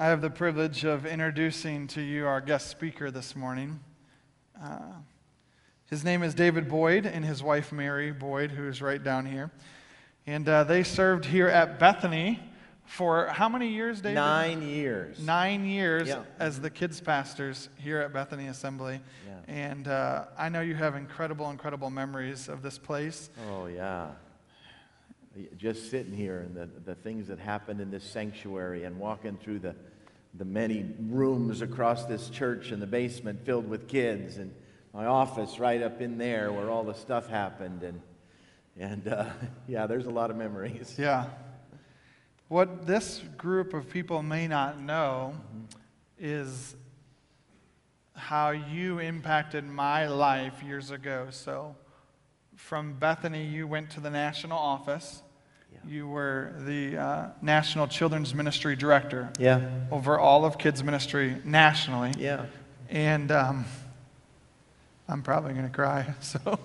I have the privilege of introducing to you our guest speaker this morning. Uh, his name is David Boyd and his wife Mary Boyd, who is right down here. And uh, they served here at Bethany for how many years, David? Nine years. Nine years Yeah. as the kids' pastors here at Bethany Assembly. Yeah. And uh, I know you have incredible, incredible memories of this place. Oh, yeah. Just sitting here and the, the things that happened in this sanctuary and walking through the, the many rooms across this church and the basement filled with kids and my office right up in there where all the stuff happened. And, and uh, yeah, there's a lot of memories. Yeah. What this group of people may not know is how you impacted my life years ago. So, from Bethany, you went to the national office. You were the uh, National Children's Ministry Director Yeah, over all of kids' ministry nationally. yeah. And um, I'm probably going to cry. So,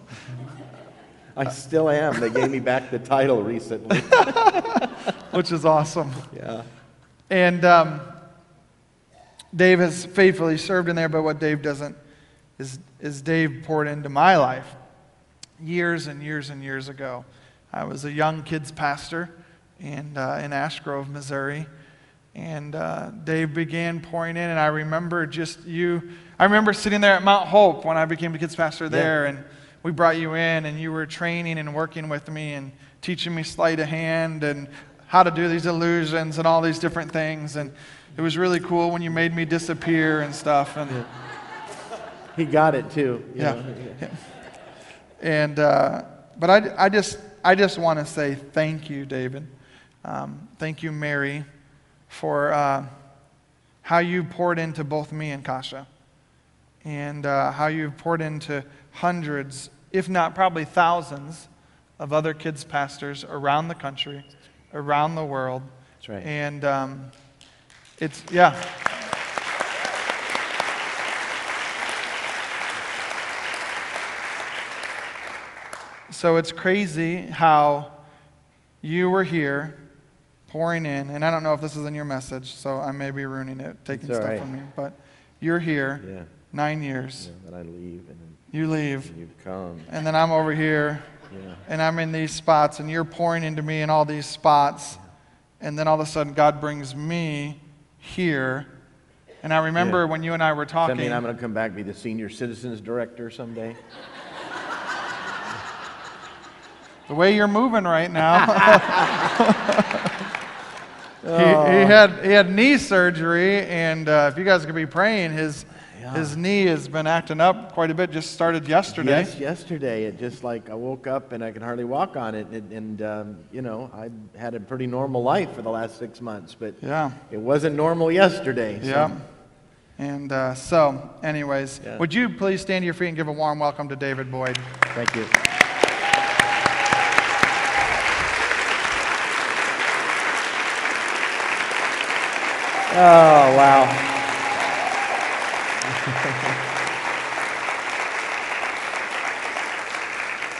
I still am. They gave me back the title recently. which is awesome. Yeah. And um, Dave has faithfully served in there, but what Dave doesn't is, is Dave poured into my life years and years and years ago. I was a young kids pastor and, uh, in Ash Grove, Missouri. And uh, Dave began pouring in, and I remember just you. I remember sitting there at Mount Hope when I became the kids pastor there, and we brought you in, and you were training and working with me and teaching me sleight of hand and how to do these illusions and all these different things. And it was really cool when you made me disappear and stuff. And He got it too. you Yeah. know. and uh, but I, I just I just want to say thank you, David. Um, thank you, Mary, for uh, how you poured into both me and Kasha, and uh, how you've poured into hundreds, if not probably thousands, of other kids pastors around the country, around the world. That's right. And um, it's yeah. So it's crazy how you were here pouring in, and I don't know if this is in your message, so I may be ruining it, taking stuff right. from you, but you're here Yeah. nine years. yeah. Then I leave and then You leave, you've come. and then I'm over here, Yeah. and I'm in these spots, and you're pouring into me in all these spots, and then all of a sudden God brings me here. And I remember Yeah. when you and I were Does that talking. mean I'm going to come back and be the senior citizens director someday? The way you're moving right now. he, he had he had knee surgery, and uh, if you guys could be praying, his his knee has been acting up quite a bit. Just started yesterday. Yes, yesterday. It just like I woke up and I could hardly walk on it. And, and um, you know, I had a pretty normal life for the last six months, but Yeah, it wasn't normal yesterday. so- yeah. And uh, so, anyways, Yeah. would you please stand to your feet and give a warm welcome to David Boyd? Thank you. Oh, wow.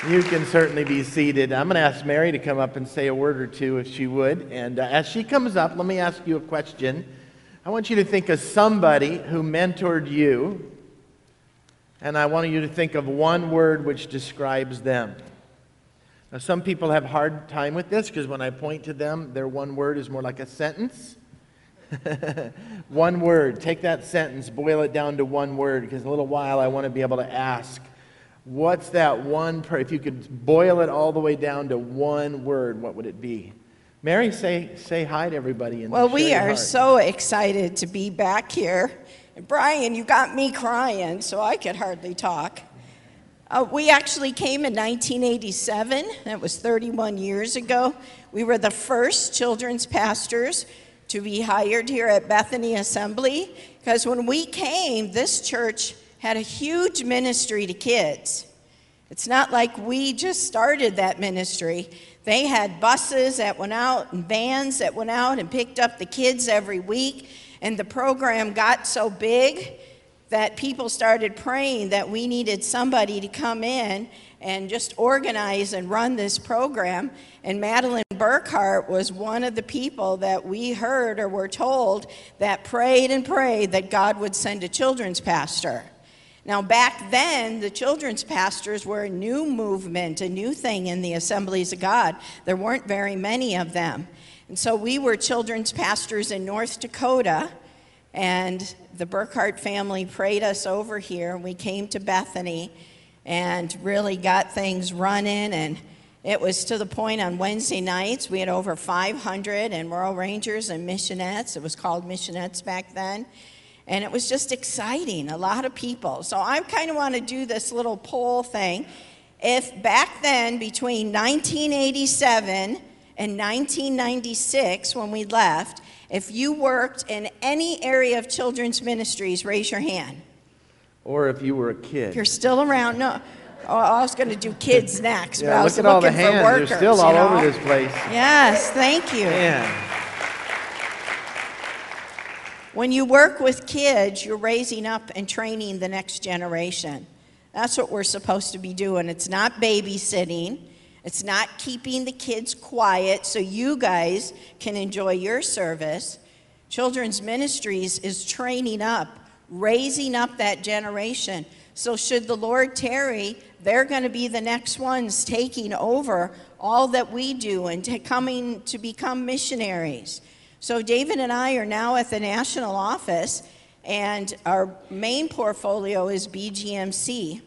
You can certainly be seated. I'm going to ask Mary to come up and say a word or two if she would. And uh, as she comes up, let me ask you a question. I want you to think of somebody who mentored you, and I want you to think of one word which describes them. Now, some people have hard time with this because when I point to them, their one word is more like a sentence. one word. Take that sentence, boil it down to one word because in a little while I want to be able to ask, what's that one, per- if you could boil it all the way down to one word, what would it be? Mary, say, say hi to everybody. Well, we are heart. so excited to be back here. And Brian, you got me crying, so I could hardly talk. Uh, we actually came in 1987. That was 31 years ago. We were the first children's pastors to be hired here at Bethany Assembly because when we came, this church had a huge ministry to kids. It's not like we just started that ministry. They had buses that went out and vans that went out and picked up the kids every week. And the program got so big that people started praying that we needed somebody to come in and just organize and run this program. And Madeline Burkhart was one of the people that we heard or were told that prayed and prayed that God would send a children's pastor. Now, back then, the children's pastors were a new movement, a new thing in the assemblies of God. There weren't very many of them. And so we were children's pastors in North Dakota, and the Burkhart family prayed us over here. We came to Bethany and really got things running. And it was to the point on Wednesday nights, we had over 500 and Royal Rangers and Missionettes. It was called Missionettes back then. And it was just exciting, a lot of people. So I kind of want to do this little poll thing. If back then, between 1987 and 1996, when we left, if you worked in any area of children's ministries, raise your hand. Or if you were a kid. If you're still around, no. Oh, I was going to do kids next, but I Yeah, was look at all the looking for hands. workers. They're still you all know? over this place. Yes, thank you. Man. When you work with kids, you're raising up and training the next generation. That's what we're supposed to be doing. It's not babysitting. It's not keeping the kids quiet so you guys can enjoy your service. Children's Ministries is training up, raising up that generation. So, should the Lord tarry, they're going to be the next ones taking over all that we do and to coming to become missionaries. So, David and I are now at the national office, and our main portfolio is BGMC.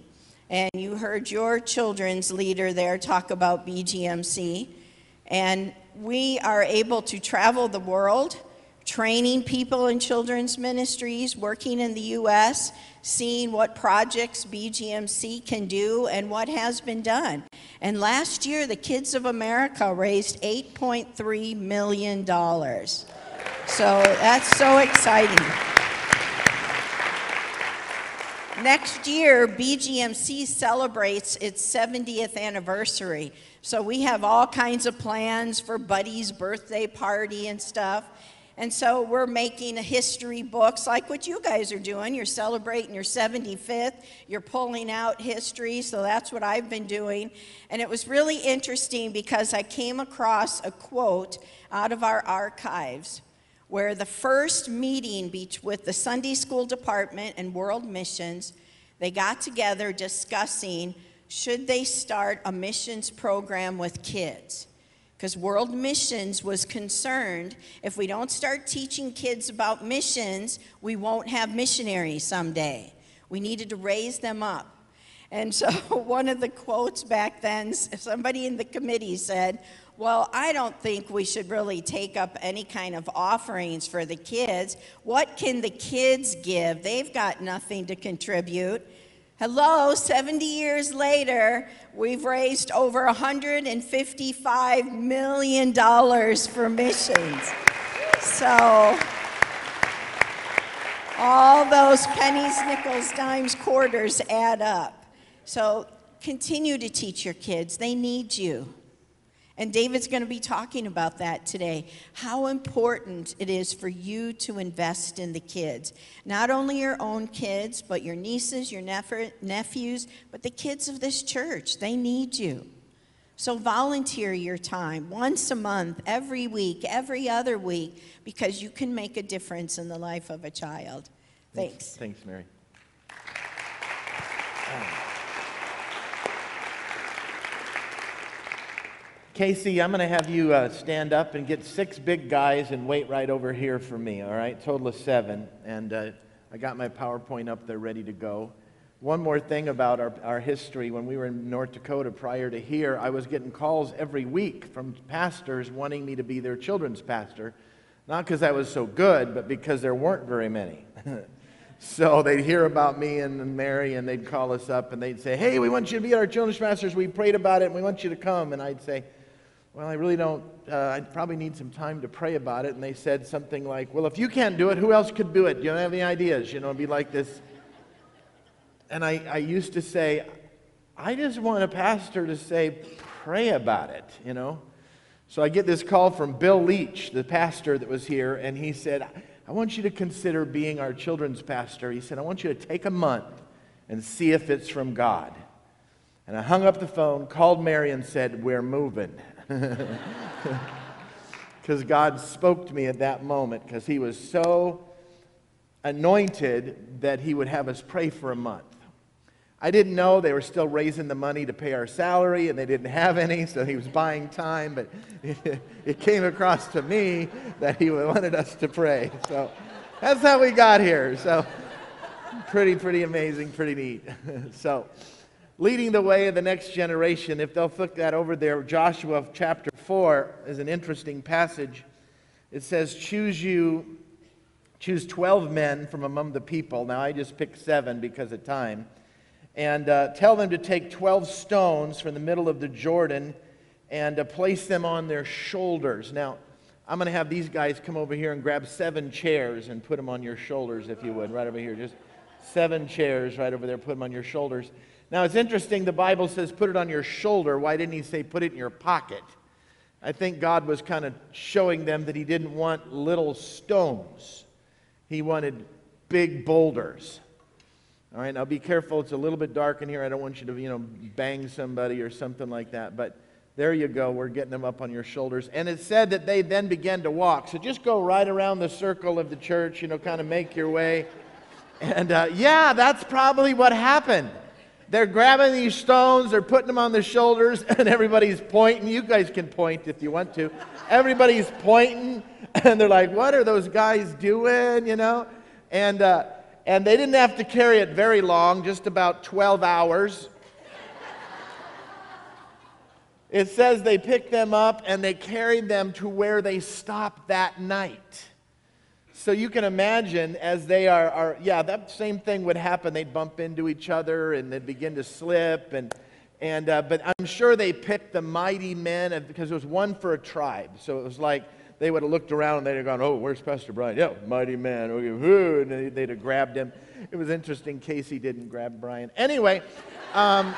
And you heard your children's leader there talk about BGMC. And we are able to travel the world, training people in children's ministries, working in the U.S., seeing what projects BGMC can do and what has been done. And last year, the Kids of America raised $8.3 million. So that's so exciting. Next year, BGMC celebrates its 70th anniversary. So we have all kinds of plans for Buddy's birthday party and stuff. And so we're making history books like what you guys are doing. You're celebrating your 75th, you're pulling out history. So that's what I've been doing. And it was really interesting because I came across a quote out of our archives where the first meeting with the Sunday School Department and World Missions, they got together discussing should they start a missions program with kids. Because World Missions was concerned if we don't start teaching kids about missions, we won't have missionaries someday. We needed to raise them up. And so one of the quotes back then, somebody in the committee said, Well, I don't think we should really take up any kind of offerings for the kids. What can the kids give? They've got nothing to contribute. Hello, 70 years later, we've raised over $155 million for missions. So, all those pennies, nickels, dimes, quarters add up. So continue to teach your kids. They need you. And David's going to be talking about that today. How important it is for you to invest in the kids. Not only your own kids, but your nieces, your neph- nephews, but the kids of this church. They need you. So volunteer your time once a month, every week, every other week, because you can make a difference in the life of a child. Thanks. Thanks, Mary. Casey, I'm going to have you uh, stand up and get six big guys and wait right over here for me, all right? Total of seven. And uh, I got my PowerPoint up there ready to go. One more thing about our, our history. When we were in North Dakota prior to here, I was getting calls every week from pastors wanting me to be their children's pastor. Not because I was so good, but because there weren't very many. so they'd hear about me and Mary, and they'd call us up and they'd say, Hey, we want you to be our children's pastors. We prayed about it and we want you to come. And I'd say, Well, I really don't, uh, I probably need some time to pray about it. And they said something like, Well, if you can't do it, who else could do it? Do you have any ideas? You know, it'd be like this. And I, I used to say, I just want a pastor to say, Pray about it, you know. So I get this call from Bill Leach, the pastor that was here, and he said, I want you to consider being our children's pastor. He said, I want you to take a month and see if it's from God. And I hung up the phone, called Mary, and said, We're moving. Because God spoke to me at that moment, because He was so anointed that He would have us pray for a month. I didn't know they were still raising the money to pay our salary, and they didn't have any, so He was buying time, but it came across to me that He wanted us to pray. So that's how we got here. So pretty, pretty amazing, pretty neat. so leading the way of the next generation. If they'll flip that over there, Joshua chapter 4 is an interesting passage. It says, Choose you, choose 12 men from among the people. Now, I just picked seven because of time. And uh, tell them to take 12 stones from the middle of the Jordan and uh, place them on their shoulders. Now, I'm going to have these guys come over here and grab seven chairs and put them on your shoulders, if you would, right over here. Just seven chairs right over there, put them on your shoulders. Now, it's interesting, the Bible says put it on your shoulder. Why didn't he say put it in your pocket? I think God was kind of showing them that he didn't want little stones, he wanted big boulders. All right, now be careful. It's a little bit dark in here. I don't want you to, you know, bang somebody or something like that. But there you go. We're getting them up on your shoulders. And it said that they then began to walk. So just go right around the circle of the church, you know, kind of make your way. And uh, yeah, that's probably what happened. They're grabbing these stones, they're putting them on their shoulders, and everybody's pointing. You guys can point if you want to. Everybody's pointing, and they're like, What are those guys doing? You know? And, uh, and they didn't have to carry it very long, just about 12 hours. It says they picked them up and they carried them to where they stopped that night. So you can imagine as they are, are, yeah, that same thing would happen. They'd bump into each other and they'd begin to slip. And, and, uh, but I'm sure they picked the mighty men because it was one for a tribe. So it was like they would have looked around and they'd have gone, oh, where's Pastor Brian? Yeah, mighty man. And they'd have grabbed him. It was interesting. Casey didn't grab Brian. Anyway, um,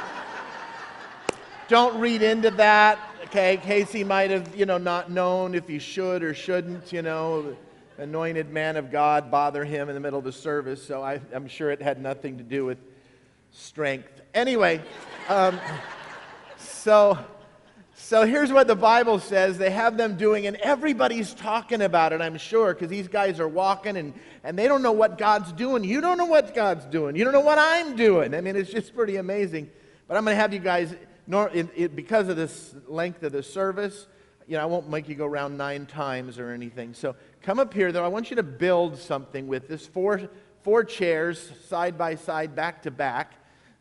don't read into that. Okay, Casey might have, you know, not known if he should or shouldn't, you know anointed man of God bother him in the middle of the service, so I, am sure it had nothing to do with strength. Anyway, um, so, so here's what the Bible says they have them doing, and everybody's talking about it, I'm sure, because these guys are walking and, and they don't know what God's doing. You don't know what God's doing. You don't know what I'm doing. I mean, it's just pretty amazing. But I'm going to have you guys, because of this length of the service, you know, I won't make you go around nine times or anything. So come up here, though. I want you to build something with this four, four chairs side by side, back to back.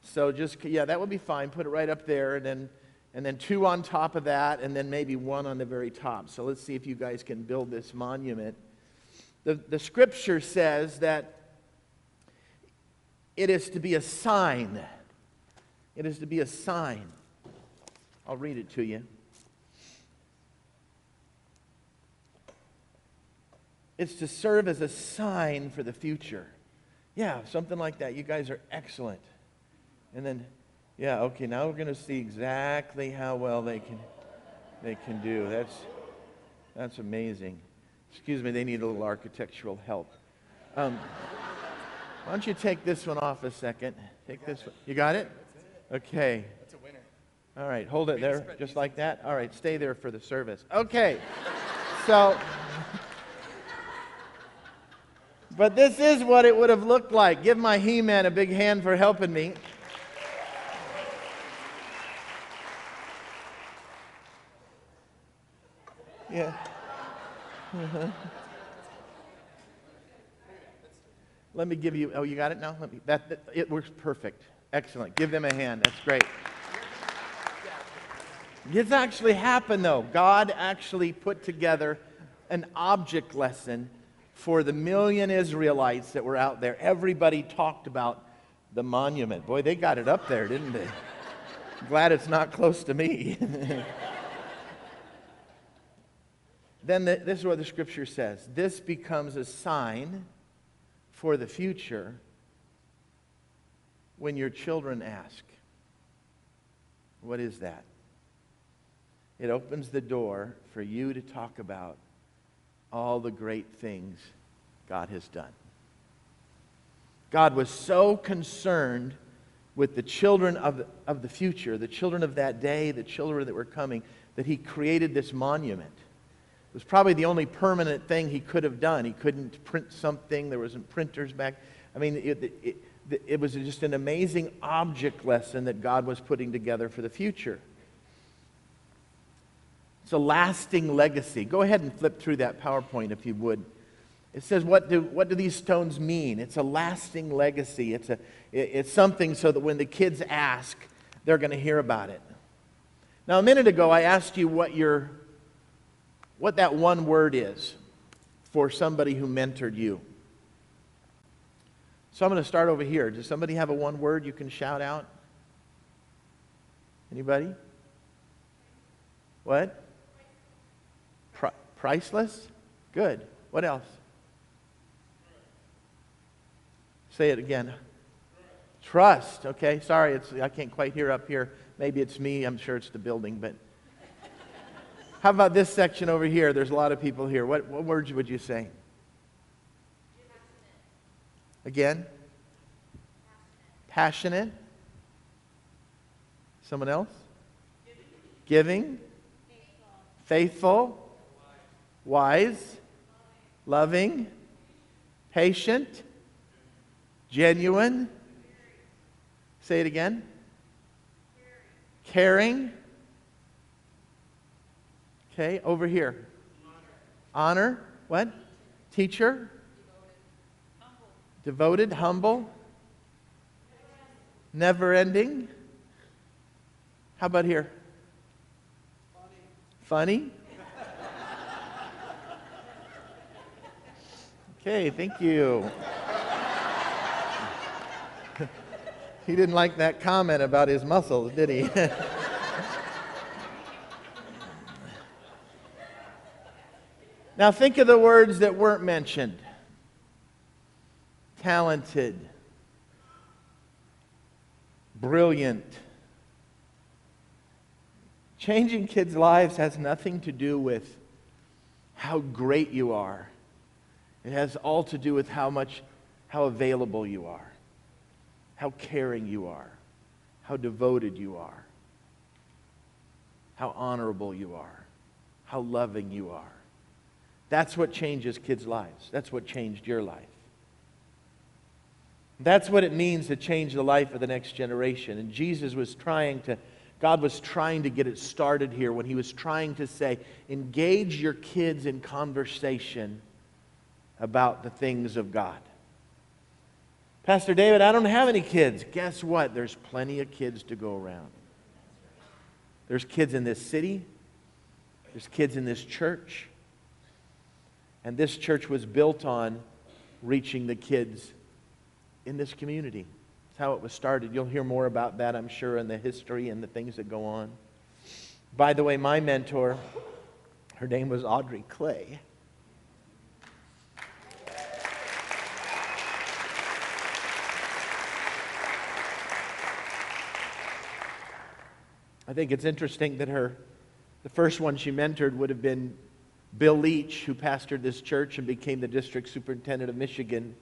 So just, yeah, that would be fine. Put it right up there, and then, and then two on top of that, and then maybe one on the very top. So let's see if you guys can build this monument. The, the scripture says that it is to be a sign. It is to be a sign. I'll read it to you. It's to serve as a sign for the future. Yeah, something like that. You guys are excellent. And then, yeah, okay, now we're going to see exactly how well they can, they can do. That's, that's amazing. Excuse me, they need a little architectural help. Um, why don't you take this one off a second? Take this one. You got it? Okay. That's a winner. All right, hold it there, just like that. All right, stay there for the service. Okay. So. But this is what it would have looked like. Give my He Man a big hand for helping me. Yeah. Let me give you. Oh, you got it now. Let me. That, that it works perfect. Excellent. Give them a hand. That's great. This actually happened, though. God actually put together an object lesson for the million Israelites that were out there. Everybody talked about the monument. Boy, they got it up there, didn't they? Glad it's not close to me. then the, this is what the scripture says this becomes a sign for the future when your children ask, What is that? It opens the door for you to talk about all the great things God has done. God was so concerned with the children of the, of the future, the children of that day, the children that were coming, that he created this monument. It was probably the only permanent thing he could have done. He couldn't print something, there wasn't printers back. I mean, it, it, it was just an amazing object lesson that God was putting together for the future. It's a lasting legacy. Go ahead and flip through that PowerPoint if you would. It says, what do, what do these stones mean? It's a lasting legacy. It's, a, it- it's something so that when the kids ask, they're going to hear about it. Now, a minute ago, I asked you what, your, what that one word is for somebody who mentored you. So I'm going to start over here. Does somebody have a one word you can shout out? Anybody? What? Pri- priceless? Good. What else? Say it again. Trust. Okay, sorry, it's, I can't quite hear up here. Maybe it's me. I'm sure it's the building, but. How about this section over here? There's a lot of people here. What, what words would you say? Again? Passionate. Someone else? Giving. Faithful. Wise. Loving. Patient. Genuine. Say it again. Caring. Okay, over here. Honor. What? Teacher. Devoted, humble, never ending. How about here? Funny. Okay, thank you. he didn't like that comment about his muscles, did he? now think of the words that weren't mentioned talented, brilliant. Changing kids' lives has nothing to do with how great you are. It has all to do with how much, how available you are, how caring you are, how devoted you are, how honorable you are, how loving you are. That's what changes kids' lives. That's what changed your life. That's what it means to change the life of the next generation. And Jesus was trying to, God was trying to get it started here when he was trying to say, engage your kids in conversation about the things of God. Pastor David, I don't have any kids. Guess what? There's plenty of kids to go around. There's kids in this city, there's kids in this church. And this church was built on reaching the kids in this community. That's how it was started. You'll hear more about that, I'm sure, in the history and the things that go on. By the way, my mentor, her name was Audrey Clay. I think it's interesting that her, the first one she mentored would have been Bill Leach, who pastored this church and became the district superintendent of Michigan.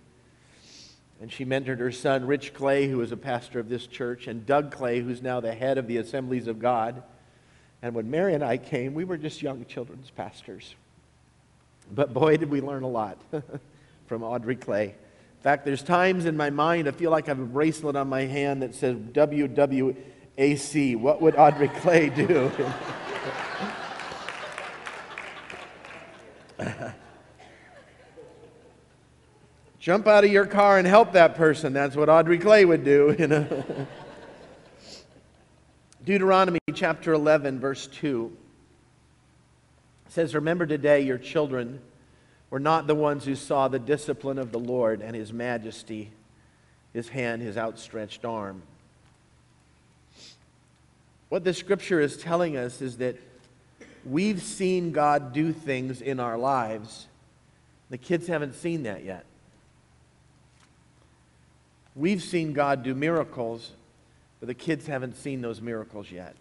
And she mentored her son, Rich Clay, who was a pastor of this church, and Doug Clay, who's now the head of the Assemblies of God. And when Mary and I came, we were just young children's pastors. But boy, did we learn a lot from Audrey Clay. In fact, there's times in my mind I feel like I have a bracelet on my hand that says WWAC. What would Audrey Clay do? Jump out of your car and help that person. That's what Audrey Clay would do, you know. Deuteronomy chapter 11, verse 2 says, Remember today your children were not the ones who saw the discipline of the Lord and his majesty, his hand, his outstretched arm. What the scripture is telling us is that we've seen God do things in our lives. The kids haven't seen that yet. We've seen God do miracles, but the kids haven't seen those miracles yet.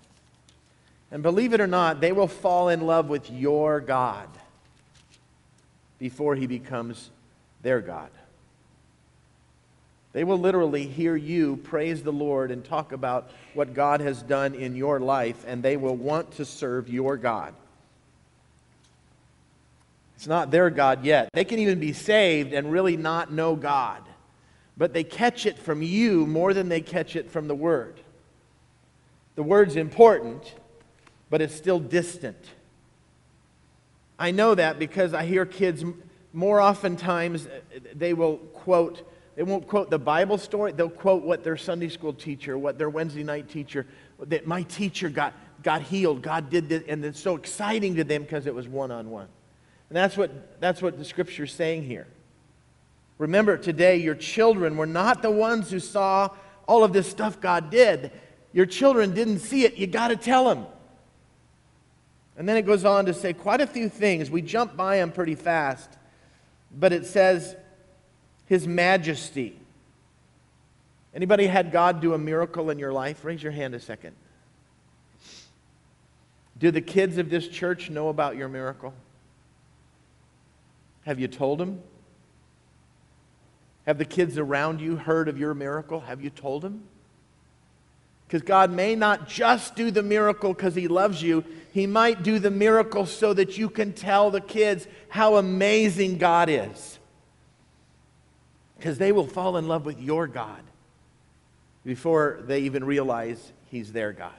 And believe it or not, they will fall in love with your God before he becomes their God. They will literally hear you praise the Lord and talk about what God has done in your life, and they will want to serve your God. It's not their God yet. They can even be saved and really not know God, but they catch it from you more than they catch it from the Word. The Word's important, but it's still distant. I know that because I hear kids more oftentimes, uh, they will quote they won't quote the Bible story. They'll quote what their Sunday school teacher, what their Wednesday night teacher, that my teacher got, got healed. God did this. And it's so exciting to them because it was one on one. And that's what, that's what the scripture is saying here. Remember, today, your children were not the ones who saw all of this stuff God did. Your children didn't see it. You got to tell them. And then it goes on to say quite a few things. We jump by them pretty fast. But it says, his majesty. Anybody had God do a miracle in your life? Raise your hand a second. Do the kids of this church know about your miracle? Have you told them? Have the kids around you heard of your miracle? Have you told them? Because God may not just do the miracle because He loves you, He might do the miracle so that you can tell the kids how amazing God is because they will fall in love with your God before they even realize He's their God.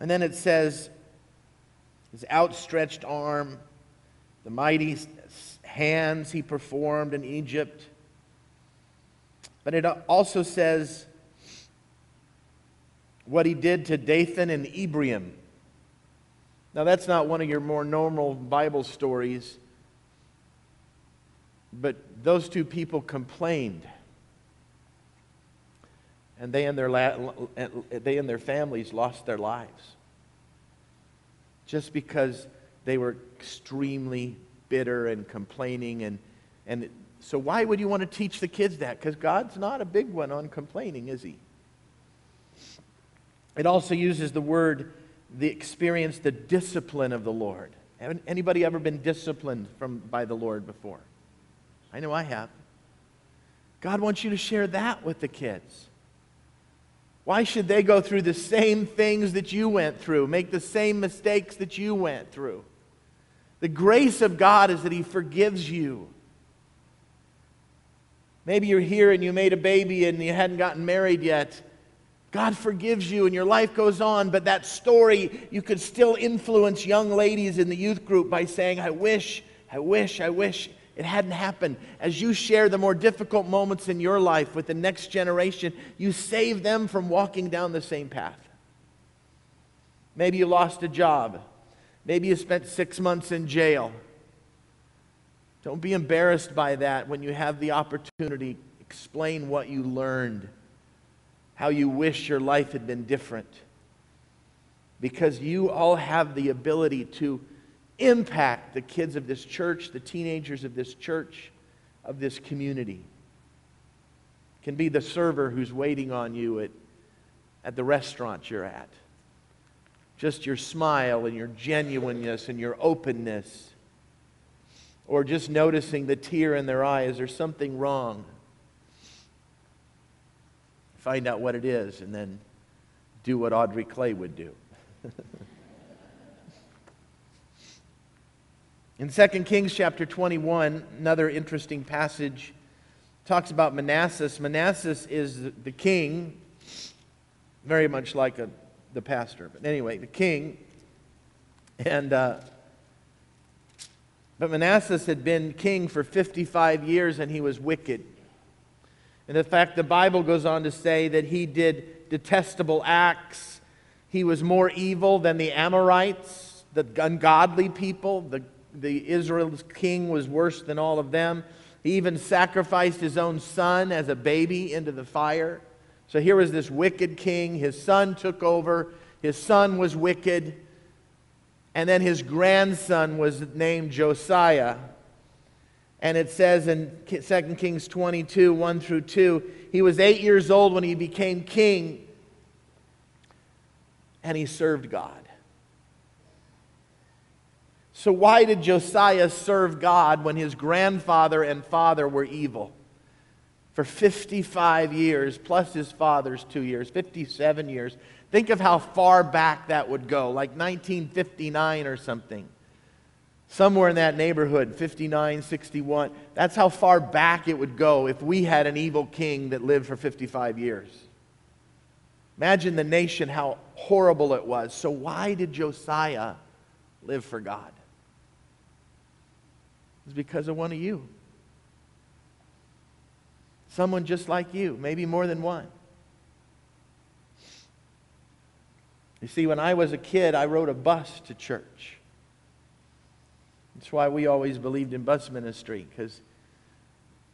And then it says, His outstretched arm, the mighty hands He performed in Egypt. But it also says what He did to Dathan and Abiram. Now, that's not one of your more normal Bible stories. But those two people complained. And they and their, la- they and their families lost their lives. Just because they were extremely bitter and complaining. And, and so, why would you want to teach the kids that? Because God's not a big one on complaining, is He? It also uses the word, the experience, the discipline of the Lord. Haven't anybody ever been disciplined from, by the Lord before? I know I have. God wants you to share that with the kids. Why should they go through the same things that you went through, make the same mistakes that you went through? The grace of God is that He forgives you. Maybe you're here and you made a baby and you hadn't gotten married yet. God forgives you and your life goes on, but that story, you could still influence young ladies in the youth group by saying, I wish, I wish, I wish it hadn't happened. As you share the more difficult moments in your life with the next generation, you save them from walking down the same path. Maybe you lost a job. Maybe you spent six months in jail. Don't be embarrassed by that when you have the opportunity. Explain what you learned, how you wish your life had been different. Because you all have the ability to impact the kids of this church, the teenagers of this church, of this community. It can be the server who's waiting on you at, at the restaurant you're at. Just your smile and your genuineness and your openness. Or just noticing the tear in their eye. Is there something wrong? Find out what it is and then do what Audrey Clay would do. In 2 Kings chapter 21, another interesting passage talks about Manasseh. Manasseh is the king, very much like a, the pastor, but anyway, the king. And uh, but Manasseh had been king for 55 years and he was wicked. And in fact, the Bible goes on to say that he did detestable acts. He was more evil than the Amorites, the ungodly people, the the Israel's king was worse than all of them. He even sacrificed his own son as a baby into the fire. So here was this wicked king. His son took over. His son was wicked. And then his grandson was named Josiah. And it says in 2 Kings 22 1 through 2, he was eight years old when he became king, and he served God. So, why did Josiah serve God when his grandfather and father were evil? for 55 years, plus his father's two years, 57 years. Think of how far back that would go, like 1959 or something. Somewhere in that neighborhood, 59, 61. That's how far back it would go if we had an evil king that lived for 55 years. Imagine the nation, how horrible it was. So, why did Josiah live for God? It's because of one of you. Someone just like you, maybe more than one. You see, when I was a kid, I rode a bus to church. That's why we always believed in bus ministry, because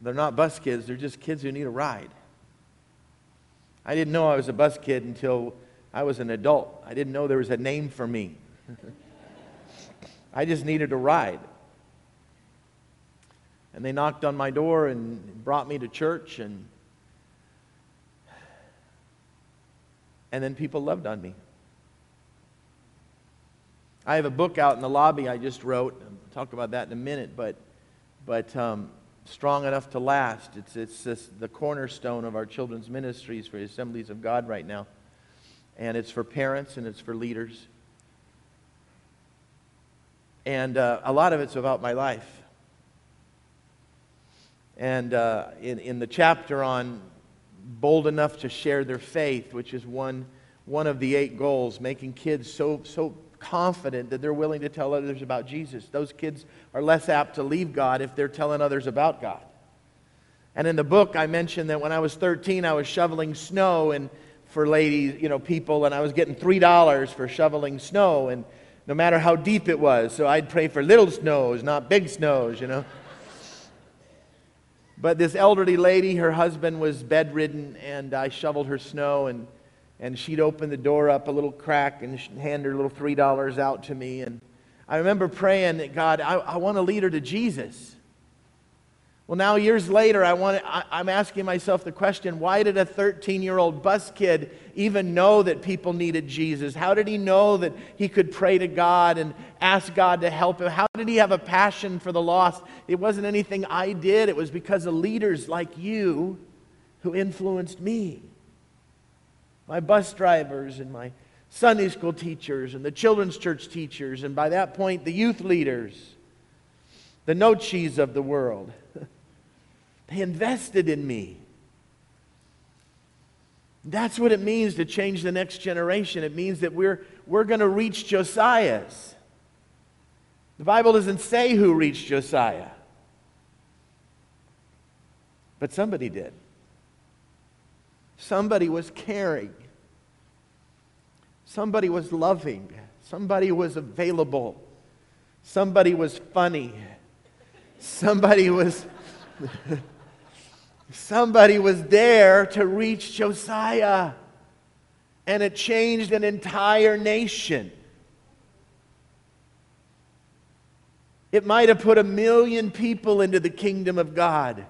they're not bus kids, they're just kids who need a ride. I didn't know I was a bus kid until I was an adult. I didn't know there was a name for me. I just needed a ride and they knocked on my door and brought me to church and and then people loved on me. I have a book out in the lobby i just wrote. I'll talk about that in a minute but but um, strong enough to last. It's, it's the cornerstone of our children's ministries for assemblies of god right now. And it's for parents and it's for leaders. And uh, a lot of it's about my life and uh, in, in the chapter on bold enough to share their faith, which is one, one of the eight goals, making kids so, so confident that they're willing to tell others about Jesus. Those kids are less apt to leave God if they're telling others about God. And in the book, I mentioned that when I was 13, I was shoveling snow and for ladies, you know, people, and I was getting $3 for shoveling snow, and no matter how deep it was. So I'd pray for little snows, not big snows, you know. But this elderly lady, her husband was bedridden, and I shoveled her snow, and, and she'd open the door up a little crack and hand her little $3 out to me. And I remember praying that God, I, I want to lead her to Jesus. Well, now years later, I want to, I, am asking myself the question why did a 13 year old bus kid even know that people needed Jesus? How did he know that he could pray to God and ask God to help him? How did he have a passion for the lost? It wasn't anything I did, it was because of leaders like you who influenced me. My bus drivers and my Sunday school teachers and the children's church teachers, and by that point, the youth leaders, the no cheese of the world. They invested in me. That's what it means to change the next generation. It means that we're, we're going to reach Josiah's. The Bible doesn't say who reached Josiah, but somebody did. Somebody was caring. Somebody was loving. Somebody was available. Somebody was funny. Somebody was. Somebody was there to reach Josiah, and it changed an entire nation. It might have put a million people into the kingdom of God.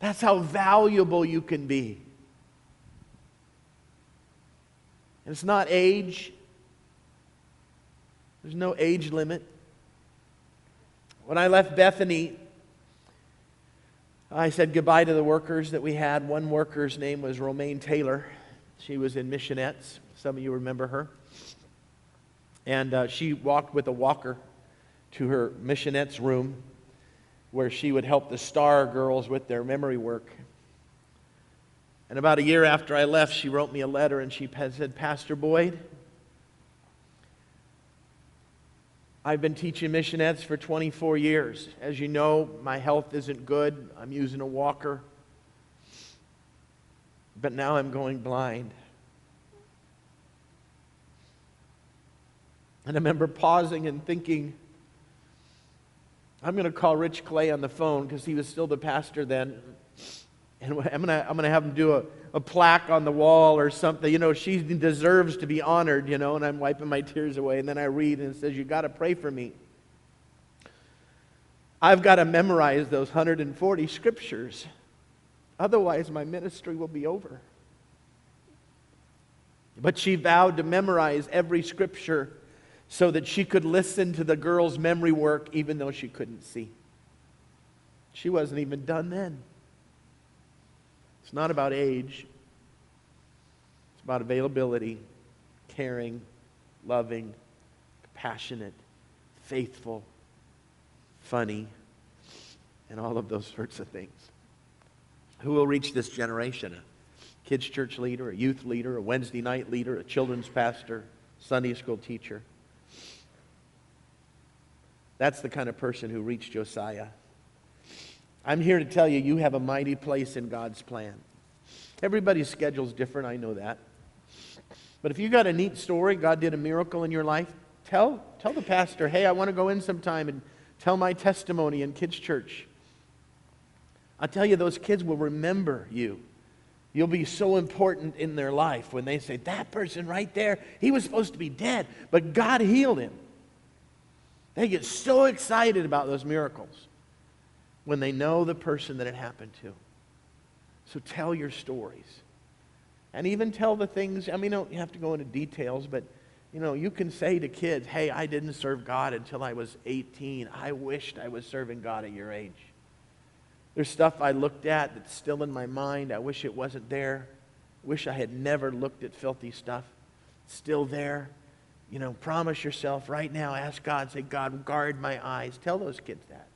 That's how valuable you can be. And it's not age, there's no age limit. When I left Bethany, I said goodbye to the workers that we had. One worker's name was Romaine Taylor. She was in Missionettes. Some of you remember her. And uh, she walked with a walker to her Missionettes room where she would help the star girls with their memory work. And about a year after I left, she wrote me a letter and she said, Pastor Boyd, I've been teaching missionettes for 24 years. As you know, my health isn't good. I'm using a walker. But now I'm going blind. And I remember pausing and thinking, I'm going to call Rich Clay on the phone because he was still the pastor then. And I'm going to, have him do a, a plaque on the wall or something. You know, she deserves to be honored, you know, and I'm wiping my tears away. And then I read and it says, You got to pray for me. I've got to memorize those 140 scriptures. Otherwise, my ministry will be over. But she vowed to memorize every scripture so that she could listen to the girl's memory work even though she couldn't see. She wasn't even done then. It's not about age, it's about availability, caring, loving, compassionate, faithful, funny, and all of those sorts of things. Who will reach this generation? A kids' church leader, a youth leader, a Wednesday night leader, a children's pastor, Sunday school teacher. That's the kind of person who reached Josiah. I'm here to tell you, you have a mighty place in God's plan. Everybody's schedule is different, I know that. But if you got a neat story, God did a miracle in your life, tell, tell the pastor, hey, I want to go in sometime and tell my testimony in kids' church. I'll tell you, those kids will remember you. You'll be so important in their life when they say, That person right there, he was supposed to be dead, but God healed him. They get so excited about those miracles when they know the person that it happened to. So tell your stories. And even tell the things, I mean, you don't have to go into details, but you know, you can say to kids, hey, I didn't serve God until I was 18. I wished I was serving God at your age. There's stuff I looked at that's still in my mind. I wish it wasn't there. Wish I had never looked at filthy stuff. Still there. You know, promise yourself right now, ask God, say, God, guard my eyes. Tell those kids that.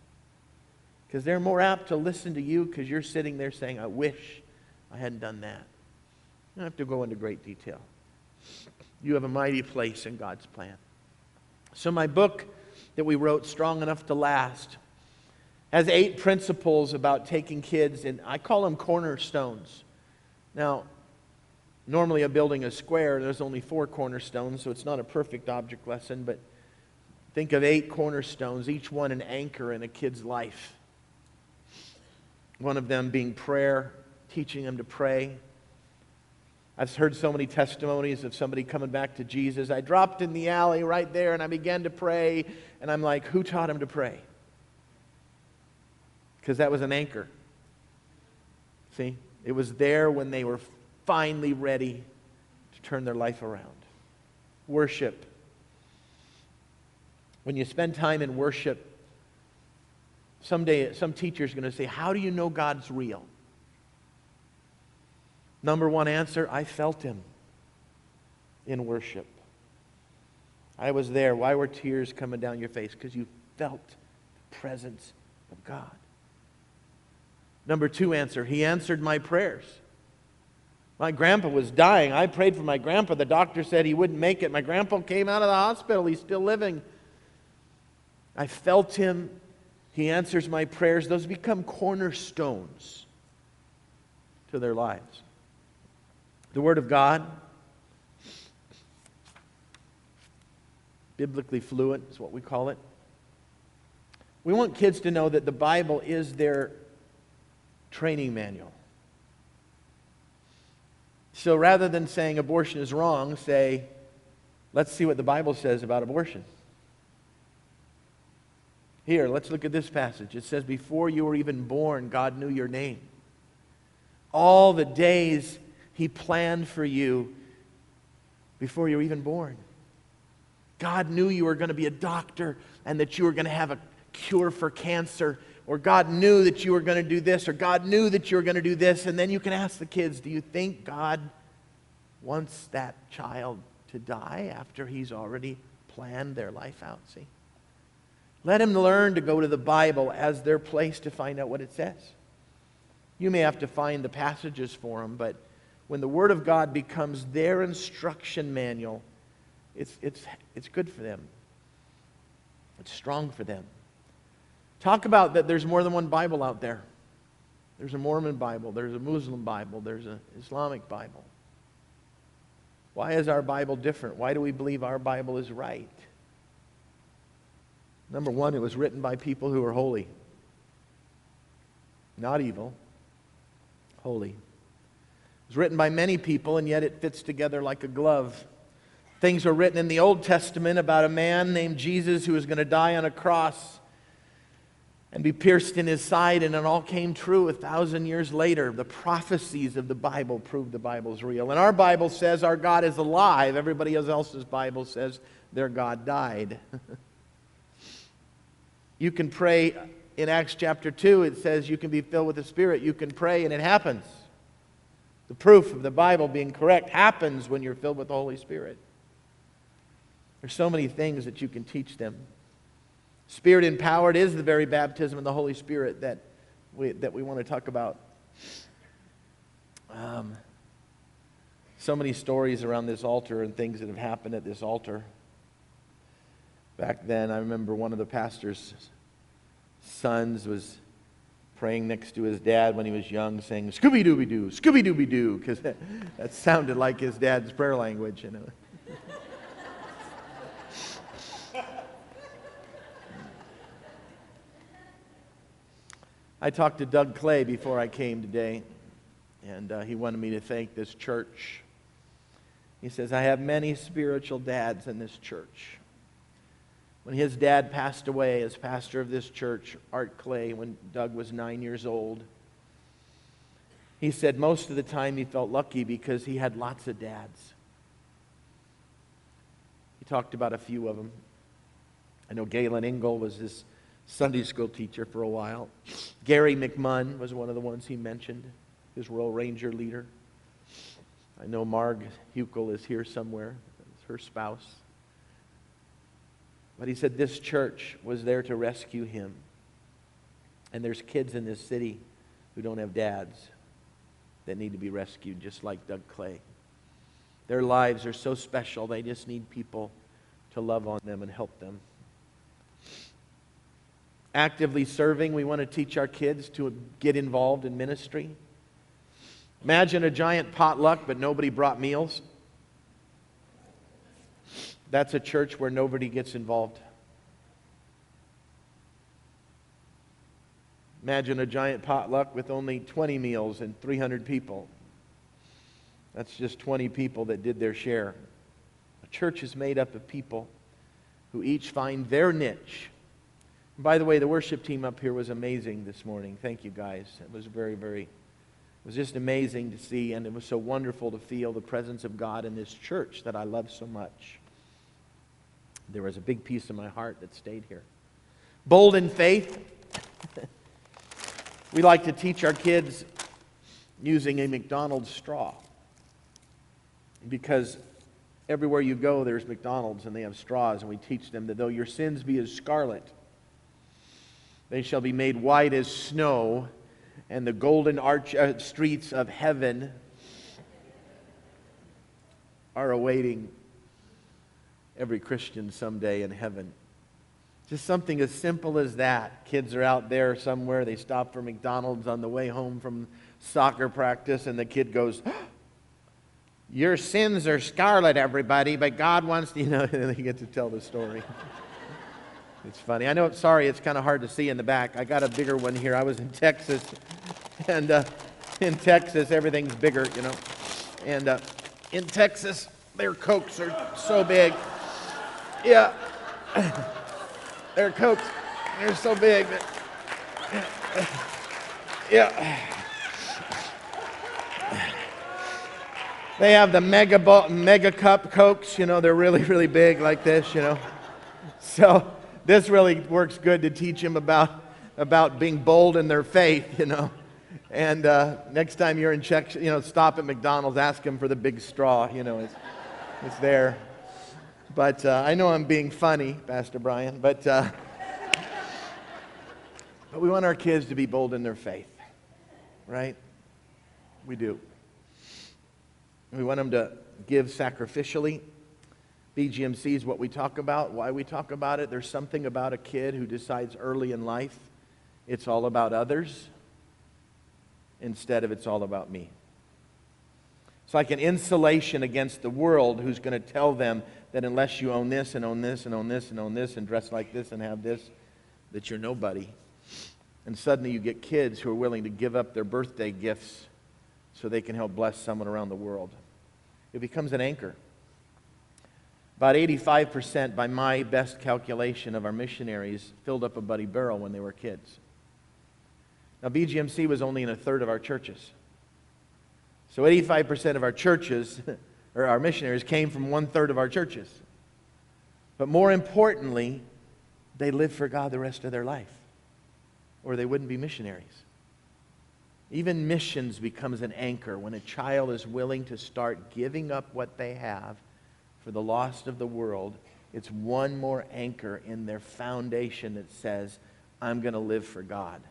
Because they're more apt to listen to you because you're sitting there saying, I wish I hadn't done that. You don't have to go into great detail. You have a mighty place in God's plan. So, my book that we wrote, Strong Enough to Last, has eight principles about taking kids, and I call them cornerstones. Now, normally a building is square, there's only four cornerstones, so it's not a perfect object lesson, but think of eight cornerstones, each one an anchor in a kid's life. One of them being prayer, teaching them to pray. I've heard so many testimonies of somebody coming back to Jesus. I dropped in the alley right there and I began to pray, and I'm like, who taught him to pray? because that was an anchor. See? It was there when they were finally ready to turn their life around. Worship. When you spend time in worship, someday some teacher is going to say, How do you know God's real? Number one answer I felt Him in worship. I was there. Why were tears coming down your face? Because you felt the presence of God. Number two answer, he answered my prayers. My grandpa was dying. I prayed for my grandpa. The doctor said he wouldn't make it. My grandpa came out of the hospital. He's still living. I felt him. He answers my prayers. Those become cornerstones to their lives. The Word of God, biblically fluent is what we call it. We want kids to know that the Bible is their training manual. So rather than saying abortion is wrong, say, let's see what the Bible says about abortion. Here, let's look at this passage. It says, Before you were even born, God knew your name. All the days He planned for you before you were even born. God knew you were going to be a doctor and that you were going to have a cure for cancer or God knew that you were going to do this, or God knew that you were going to do this. And then you can ask the kids, do you think God wants that child to die after he's already planned their life out? See? Let them learn to go to the Bible as their place to find out what it says. You may have to find the passages for them, but when the Word of God becomes their instruction manual, it's, it's, it's good for them. It's strong for them. Talk about that there's more than one Bible out there. There's a Mormon Bible, there's a Muslim Bible, there's an Islamic Bible. Why is our Bible different? Why do we believe our Bible is right? Number one, it was written by people who are holy, not evil, holy. It was written by many people, and yet it fits together like a glove. Things were written in the Old Testament about a man named Jesus who was going to die on a cross and be pierced in his side, and it all came true a thousand years later. The prophecies of the Bible prove the Bible's real. And our Bible says our God is alive. Everybody else's Bible says their God died. you can pray in Acts chapter 2, it says you can be filled with the Spirit. You can pray, and it happens. The proof of the Bible being correct happens when you're filled with the Holy Spirit. There's so many things that you can teach them. Spirit empowered is the very baptism of the Holy Spirit that we, that we want to talk about. Um, so many stories around this altar and things that have happened at this altar. Back then, I remember one of the pastor's sons was praying next to his dad when he was young, saying, Scooby Dooby Doo, Scooby Dooby Doo, because that, that sounded like his dad's prayer language, you know. I talked to Doug Clay before I came today, and uh, he wanted me to thank this church. He says, I have many spiritual dads in this church. When his dad passed away as pastor of this church, Art Clay, when Doug was nine years old, he said most of the time he felt lucky because he had lots of dads. He talked about a few of them. I know Galen Engel was his Sunday school teacher for a while. Gary McMunn was one of the ones he mentioned, his Royal Ranger leader. I know Marg Huckel is here somewhere, her spouse. But he said this church was there to rescue him. And there's kids in this city who don't have dads that need to be rescued, just like Doug Clay. Their lives are so special, they just need people to love on them and help them actively serving. We want to teach our kids to get involved in ministry. Imagine a giant potluck, but nobody brought meals. That's a church where nobody gets involved. Imagine a giant potluck with only 20 meals and 300 people. That's just 20 people that did their share. A church is made up of people who each find their niche by the way, the worship team up here was amazing this morning. Thank you, guys. It was very, very, it was just amazing to see, and it was so wonderful to feel the presence of God in this church that I love so much. There was a big piece of my heart that stayed here. Bold in faith. we like to teach our kids using a McDonald's straw because everywhere you go, there's McDonald's and they have straws, and we teach them that though your sins be as scarlet, they shall be made white as snow, and the golden arch, uh, streets of heaven are awaiting every Christian someday in heaven. Just something as simple as that. Kids are out there somewhere, they stop for McDonald's on the way home from soccer practice, and the kid goes, Your sins are scarlet, everybody, but God wants to, you know, and they get to tell the story. It's funny. I know, sorry, it's kind of hard to see in the back. I got a bigger one here. I was in Texas, and uh, in Texas, everything's bigger, you know. And uh, in Texas, their Cokes are so big. Yeah. their Cokes, they're so big. Yeah. They have the mega, mega cup Cokes, you know, they're really, really big like this, you know. So this really works good to teach them about, about being bold in their faith, you know. And uh, next time you're in check, you know, stop at McDonald's, ask them for the big straw, you know, it's, it's there. But uh, I know I'm being funny, Pastor Brian, but, uh, but we want our kids to be bold in their faith, right? We do. We want them to give sacrificially BGMC is what we talk about, why we talk about it. There's something about a kid who decides early in life it's all about others instead of it's all about me. It's like an insulation against the world who's going to tell them that unless you own this and own this and own this and own this and dress like this and have this, that you're nobody. And suddenly you get kids who are willing to give up their birthday gifts so they can help bless someone around the world. It becomes an anchor. About 85%, by my best calculation, of our missionaries filled up a buddy barrel when they were kids. Now, BGMC was only in a third of our churches. So 85% of our churches, or our missionaries, came from one third of our churches. But more importantly, they lived for God the rest of their life, or they wouldn't be missionaries. Even missions becomes an anchor when a child is willing to start giving up what they have for the lost of the world. It's one more anchor in their foundation that says, I'm going to live for God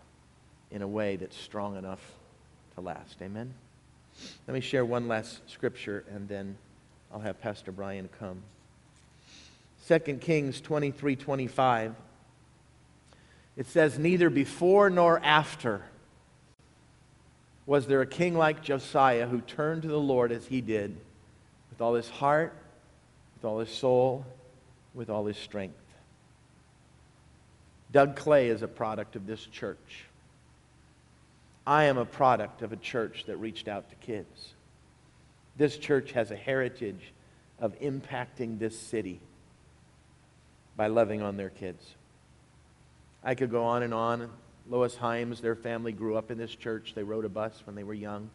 in a way that's strong enough to last. Amen? Let me share one last scripture and then I'll have Pastor Brian come. 2 Kings 23 25. It says, Neither before nor after was there a king like Josiah who turned to the Lord as he did with all his heart, with all his soul, with all his strength. Doug Clay is a product of this church. I am a product of a church that reached out to kids. This church has a heritage of impacting this city by loving on their kids. I could go on and on. Lois Himes, their family grew up in this church. They rode a bus when they were young.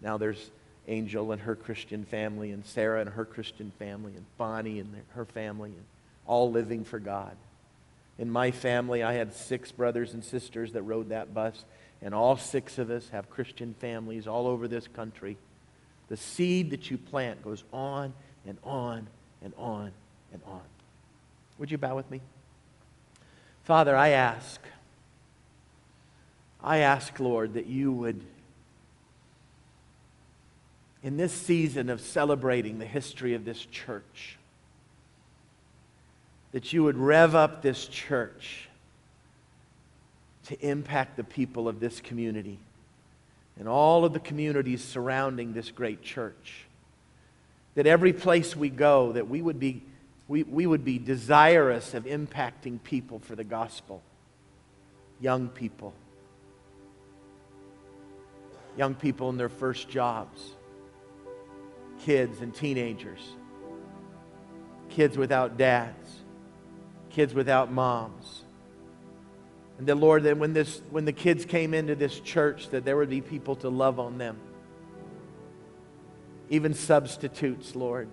Now there's Angel and her Christian family, and Sarah and her Christian family, and Bonnie and her family, and all living for God. In my family, I had six brothers and sisters that rode that bus, and all six of us have Christian families all over this country. The seed that you plant goes on and on and on and on. Would you bow with me? Father, I ask, I ask, Lord, that you would, in this season of celebrating the history of this church, that you would rev up this church to impact the people of this community and all of the communities surrounding this great church. That every place we go, that we would be, we, we would be desirous of impacting people for the gospel. Young people. Young people in their first jobs. Kids and teenagers. Kids without dads. Kids without moms and that, Lord, that when, this, when the kids came into this church, that there would be people to love on them. Even substitutes, Lord,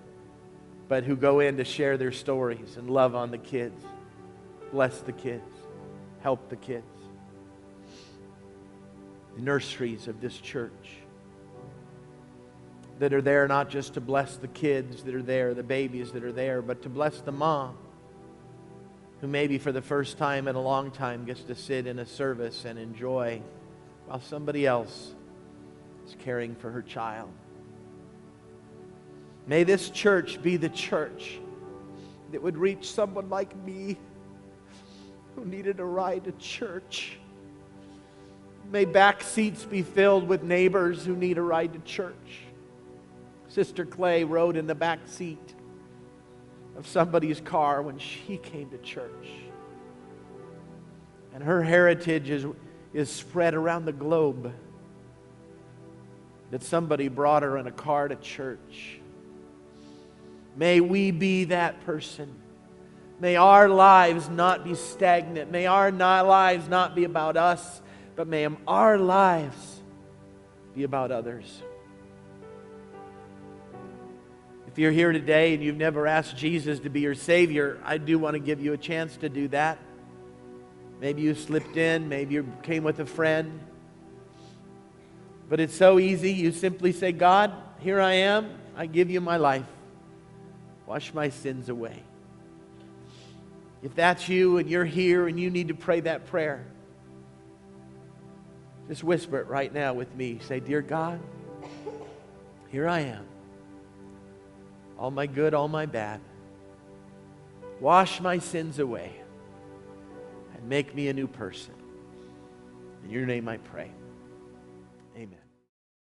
but who go in to share their stories and love on the kids. Bless the kids. Help the kids. The nurseries of this church that are there not just to bless the kids that are there, the babies that are there, but to bless the mom who maybe for the first time in a long time gets to sit in a service and enjoy while somebody else is caring for her child. May this church be the church that would reach someone like me who needed a ride to church. May back seats be filled with neighbors who need a ride to church. Sister Clay rode in the back seat of somebody's car when she came to church. And her heritage is, is spread around the globe. That somebody brought her in a car to church. May we be that person. May our lives not be stagnant. May our lives not be about us, but may our lives be about others. If you're here today and you've never asked Jesus to be your Savior, I do want to give you a chance to do that. Maybe you slipped in, maybe you came with a friend. But it's so easy. You simply say, God, here I am. I give you my life. Wash my sins away. If that's you and you're here and you need to pray that prayer, just whisper it right now with me. Say, Dear God, here I am all my good, all my bad. Wash my sins away and make me a new person. In your name I pray.